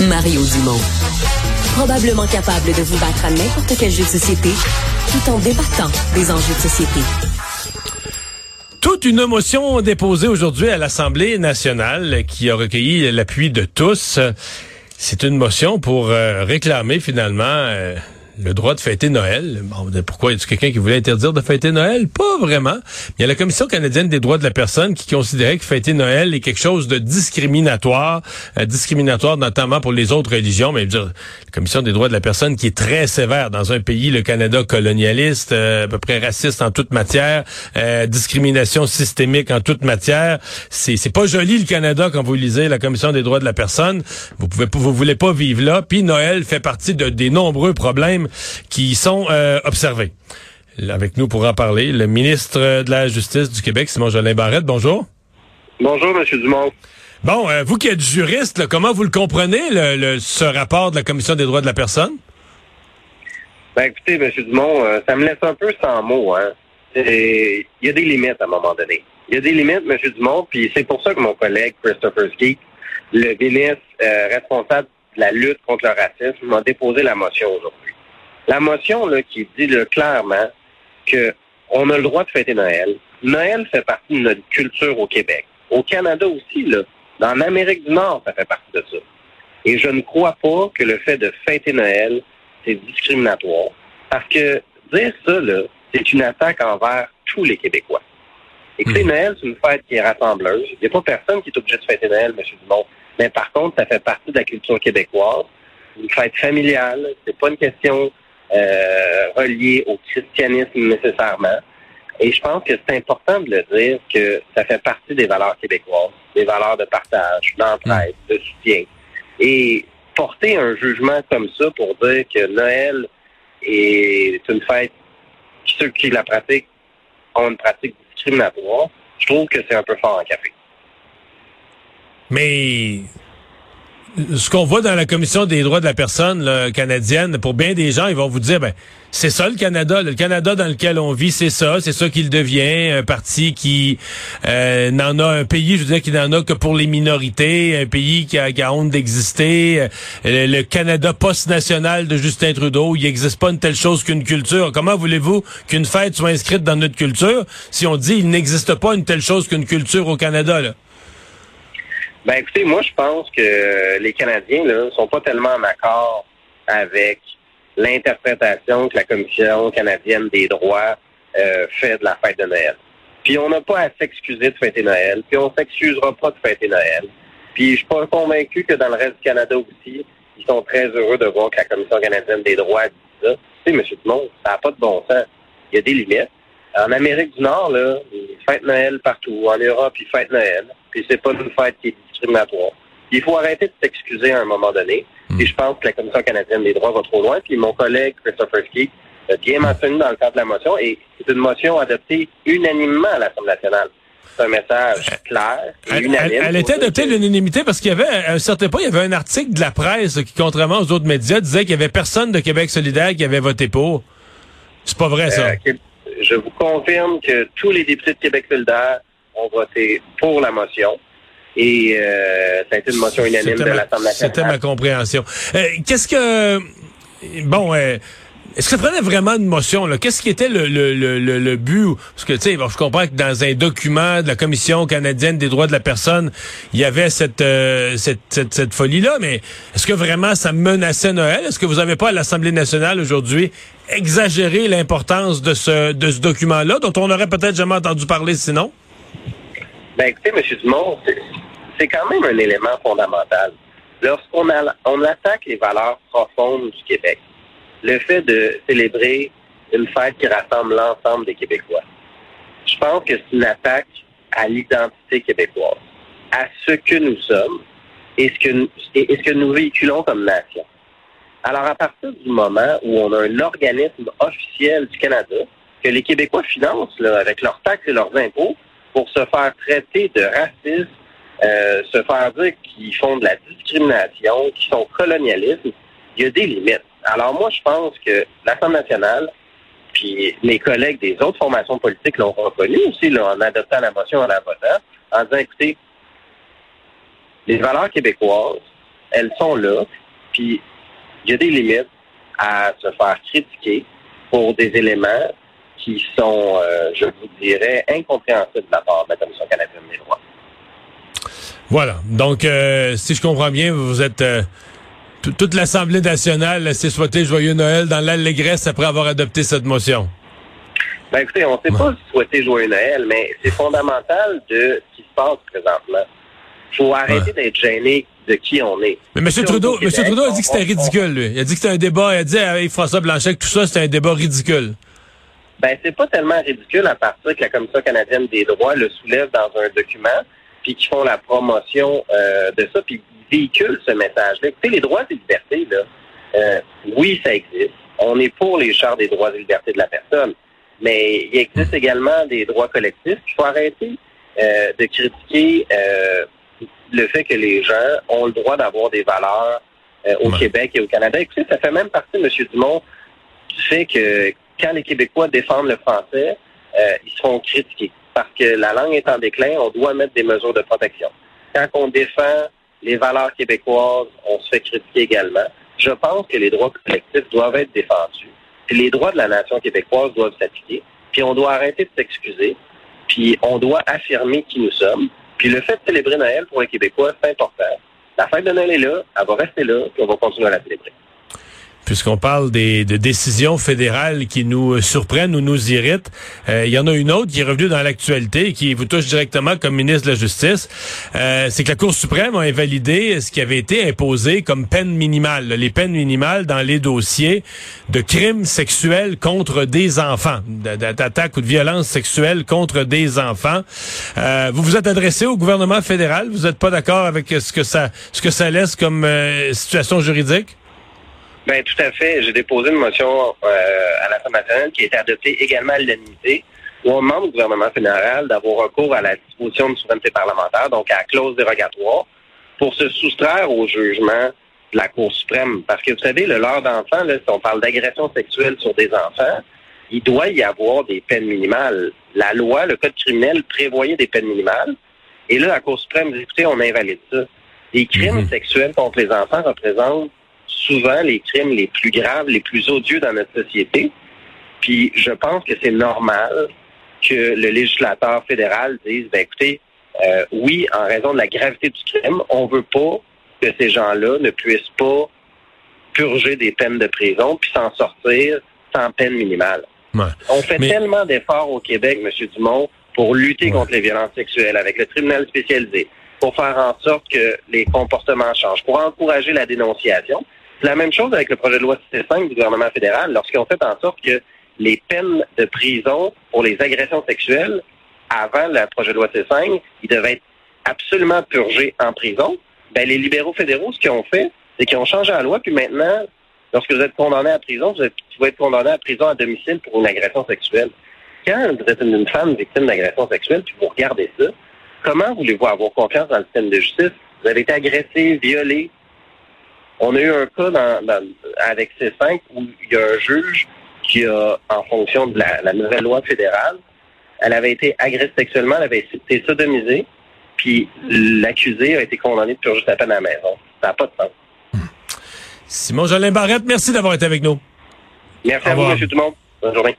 Mario Dumont. Probablement capable de vous battre à n'importe quel jeu de société tout en débattant des enjeux de société. Toute une motion déposée aujourd'hui à l'Assemblée nationale qui a recueilli l'appui de tous. C'est une motion pour euh, réclamer finalement euh, le droit de fêter Noël. Bon, pourquoi y a quelqu'un qui voulait interdire de fêter Noël? Pas vraiment. Il y a la Commission canadienne des droits de la personne qui considérait que fêter Noël est quelque chose de discriminatoire, euh, discriminatoire notamment pour les autres religions. Mais dire, la Commission des droits de la personne qui est très sévère dans un pays, le Canada colonialiste, euh, à peu près raciste en toute matière, euh, discrimination systémique en toute matière. C'est c'est pas joli le Canada quand vous lisez la Commission des droits de la personne. Vous pouvez vous voulez pas vivre là. Puis Noël fait partie de des nombreux problèmes qui sont euh, observés. Avec nous pour en parler, le ministre de la Justice du Québec, Simon Jolin Barrette. Bonjour. Bonjour, M. Dumont. Bon, euh, vous qui êtes juriste, comment vous le comprenez, le, ce rapport de la Commission des droits de la personne? Ben, écoutez, M. Dumont, euh, ça me laisse un peu sans mots. Hein. Il y a des limites à un moment donné. Il y a des limites, M. Dumont, puis c'est pour ça que mon collègue Christopher Ski, le ministre responsable de la lutte contre le racisme, m'a déposé la motion aujourd'hui. La motion là, qui dit clairement que on a le droit de fêter Noël. Noël fait partie de notre culture au Québec. Au Canada aussi, là. Dans l'Amérique du Nord, ça fait partie de ça. Et je ne crois pas que le fait de fêter Noël, c'est discriminatoire. Parce que dire ça, là, c'est une attaque envers tous les Québécois. Écoutez, mmh. Noël, c'est une fête qui est rassembleuse. Il n'y a pas personne qui est obligé de fêter Noël, M. Dumont. Mais par contre, ça fait partie de la culture québécoise. Une fête familiale. C'est pas une question euh, relié au christianisme nécessairement. Et je pense que c'est important de le dire que ça fait partie des valeurs québécoises, des valeurs de partage, d'entraide, de soutien. Et porter un jugement comme ça pour dire que Noël est une fête, ceux qui la pratiquent ont une pratique discriminatoire, je trouve que c'est un peu fort en café. Mais ce qu'on voit dans la commission des droits de la personne canadienne, pour bien des gens, ils vont vous dire, ben c'est ça le Canada, le Canada dans lequel on vit, c'est ça, c'est ça qu'il devient, un parti qui euh, n'en a un pays, je veux dire, qui n'en a que pour les minorités, un pays qui a, qui honte d'exister, euh, le, Canada post-national de Justin Trudeau, il n'existe pas une telle chose qu'une culture. Comment voulez-vous qu'une fête soit inscrite dans notre culture si on dit il n'existe pas une telle chose qu'une culture au Canada? Ben écoutez, moi je pense que les Canadiens là sont pas tellement en accord avec l'interprétation que la Commission canadienne des droits euh, fait de la fête de Noël. Puis on n'a pas à s'excuser de fêter Noël, puis on s'excusera pas de fêter Noël. Puis je suis pas convaincu que dans le reste du Canada aussi, ils sont très heureux de voir que la Commission canadienne des droits dit ça. Tu sais, M. Dumont, ça n'a pas de bon sens. Il y a des limites. En Amérique du Nord, là, ils fêtent Noël partout. En Europe, ils fêtent Noël. Puis c'est pas une fête qui est discriminatoire. Il faut arrêter de s'excuser à un moment donné. Hmm. Et je pense que la Commission canadienne des droits va trop loin. Puis mon collègue Christopher Ski a bien mentionné dans le cadre de la motion, et c'est une motion adoptée unanimement à l'Assemblée nationale. C'est un message clair et unanime. Elle, était adoptée à l'unanimité parce qu'il y avait, à un certain point, il y avait un article de la presse qui, contrairement aux autres médias, disait qu'il y avait personne de Québec solidaire qui avait voté pour. C'est pas vrai, ça. Euh, je vous confirme que tous les députés de Québec solidaire ont voté pour la motion. Et euh, ça a été une motion unanime de l'Assemblée nationale. C'était ma compréhension. Euh, qu'est-ce que... Bon, euh, est-ce que ça prenait vraiment une motion? Qu'est-ce qui était le, le, le, le but? Parce que, tu sais, je comprends que dans un document de la Commission canadienne des droits de la personne, il y avait cette, euh, cette, cette, cette folie-là, mais est-ce que vraiment ça menaçait Noël? Est-ce que vous n'avez pas à l'Assemblée nationale aujourd'hui exagéré l'importance de ce, de ce document-là, dont on n'aurait peut-être jamais entendu parler sinon? Ben, écoutez, M. Dumont, c'est quand même un élément fondamental. Lorsqu'on on attaque les valeurs profondes du Québec, le fait de célébrer une fête qui rassemble l'ensemble des Québécois, je pense que c'est une attaque à l'identité québécoise, à ce que nous sommes et ce que, et ce que nous véhiculons comme nation. Alors, à partir du moment où on a un organisme officiel du Canada que les Québécois financent avec leurs taxes et leurs impôts pour se faire traiter de racisme, euh, se faire dire qu'ils font de la discrimination, qu'ils sont colonialistes, il y a des limites. Alors moi, je pense que l'Assemblée nationale, puis mes collègues des autres formations politiques l'ont reconnu aussi en adoptant la motion en la votant, en disant, écoutez, les valeurs québécoises elles sont là. Puis il y a des limites à se faire critiquer pour des éléments qui sont, euh, je vous dirais, incompréhensibles de la part de la Commission canadienne des droits. Voilà. Donc, euh, si je comprends bien, vous êtes euh, toute l'Assemblée nationale s'est souhaité joyeux Noël dans l'allégresse après avoir adopté cette motion. Ben écoutez, on ne sait pas souhaiter joyeux Noël, mais c'est fondamental de ce qui se passe présentement. Il faut arrêter d'être gêné de qui on est. Mais M. Trudeau, M. Trudeau a dit que c'était ridicule, lui. Il a dit que c'était un débat, il a dit avec François Blanchet que tout ça, c'était un débat ridicule. Ben, c'est pas tellement ridicule à partir que la Commission canadienne des droits le soulève dans un document, puis qu'ils font la promotion euh, de ça, puis véhiculent ce message-là. Écoutez, les droits et libertés, là, euh, oui, ça existe. On est pour les chartes des droits et libertés de la personne, mais il existe également des droits collectifs. Il faut arrêter euh, de critiquer le fait que les gens ont le droit d'avoir des valeurs au Québec et au Canada. Écoutez, ça fait même partie, M. Dumont, du fait que quand les Québécois défendent le français, euh, ils seront critiqués. Parce que la langue est en déclin, on doit mettre des mesures de protection. Quand on défend les valeurs québécoises, on se fait critiquer également. Je pense que les droits collectifs doivent être défendus. Puis les droits de la nation québécoise doivent s'appliquer. Puis on doit arrêter de s'excuser. Puis on doit affirmer qui nous sommes. Puis le fait de célébrer Noël pour les Québécois, c'est important. La fête de Noël est là, elle va rester là, puis on va continuer à la célébrer puisqu'on parle des, de décisions fédérales qui nous surprennent ou nous irritent, euh, il y en a une autre qui est revenue dans l'actualité et qui vous touche directement comme ministre de la Justice. Euh, c'est que la Cour suprême a invalidé ce qui avait été imposé comme peine minimale, les peines minimales dans les dossiers de crimes sexuels contre des enfants, d'attaques ou de violences sexuelles contre des enfants. Euh, vous vous êtes adressé au gouvernement fédéral? Vous n'êtes pas d'accord avec ce que ça, ce que ça laisse comme situation juridique? Ben tout à fait. J'ai déposé une motion euh, à l'Assemblée nationale qui a été adoptée également à l'unanimité, où on demande au gouvernement fédéral d'avoir recours à la disposition de souveraineté parlementaire, donc à la clause dérogatoire, pour se soustraire au jugement de la Cour suprême. Parce que vous savez, le leurre d'enfant, si on parle d'agression sexuelle sur des enfants, il doit y avoir des peines minimales. La loi, le code criminel prévoyait des peines minimales. Et là, la Cour suprême dit, écoutez, on invalide ça. Les crimes mhm. sexuels contre les enfants représentent souvent les crimes les plus graves, les plus odieux dans notre société. Puis je pense que c'est normal que le législateur fédéral dise, ben écoutez, euh, oui, en raison de la gravité du crime, on veut pas que ces gens-là ne puissent pas purger des peines de prison puis s'en sortir sans peine minimale. On fait tellement d'efforts au Québec, M. Dumont, pour lutter contre les violences sexuelles avec le tribunal spécialisé, pour faire en sorte que les comportements changent, pour encourager la dénonciation. C'est la même chose avec le projet de loi C5 du gouvernement fédéral, lorsqu'ils ont fait en sorte que les peines de prison pour les agressions sexuelles, avant le projet de loi C5, ils devaient être absolument purgés en prison. Ben, les libéraux fédéraux, ce qu'ils ont fait, c'est qu'ils ont changé la loi, puis maintenant, lorsque vous êtes condamné à prison, vous, êtes, être condamné à prison à domicile pour une agression sexuelle. Quand vous êtes une femme victime d'agression sexuelle, puis vous regardez ça, comment voulez-vous avoir confiance dans le système de justice? Vous avez été agressé, violé, on a eu un cas dans, avec C5 où il y a un juge qui a, en fonction de la, nouvelle loi fédérale, elle avait été agressée sexuellement, elle avait été sodomisée, puis l'accusé a été condamné de purger sa peine à la maison. Ça n'a pas de sens. Simon Jolin Barrette, merci d'avoir été avec nous. Merci à vous, M. Dumont. Bonne journée.